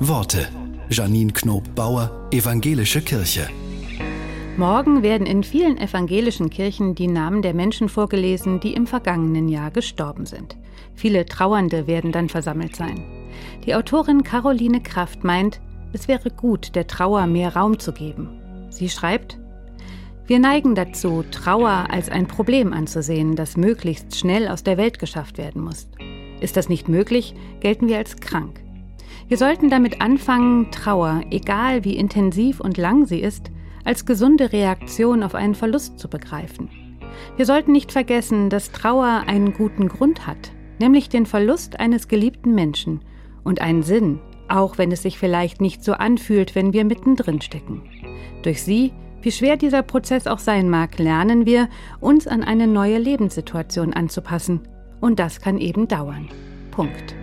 Worte. Janine Knob-Bauer, Evangelische Kirche. Morgen werden in vielen evangelischen Kirchen die Namen der Menschen vorgelesen, die im vergangenen Jahr gestorben sind. Viele Trauernde werden dann versammelt sein. Die Autorin Caroline Kraft meint, es wäre gut, der Trauer mehr Raum zu geben. Sie schreibt, wir neigen dazu, Trauer als ein Problem anzusehen, das möglichst schnell aus der Welt geschafft werden muss. Ist das nicht möglich, gelten wir als krank. Wir sollten damit anfangen, Trauer, egal wie intensiv und lang sie ist, als gesunde Reaktion auf einen Verlust zu begreifen. Wir sollten nicht vergessen, dass Trauer einen guten Grund hat, nämlich den Verlust eines geliebten Menschen und einen Sinn, auch wenn es sich vielleicht nicht so anfühlt, wenn wir mittendrin stecken. Durch sie wie schwer dieser Prozess auch sein mag, lernen wir, uns an eine neue Lebenssituation anzupassen. Und das kann eben dauern. Punkt.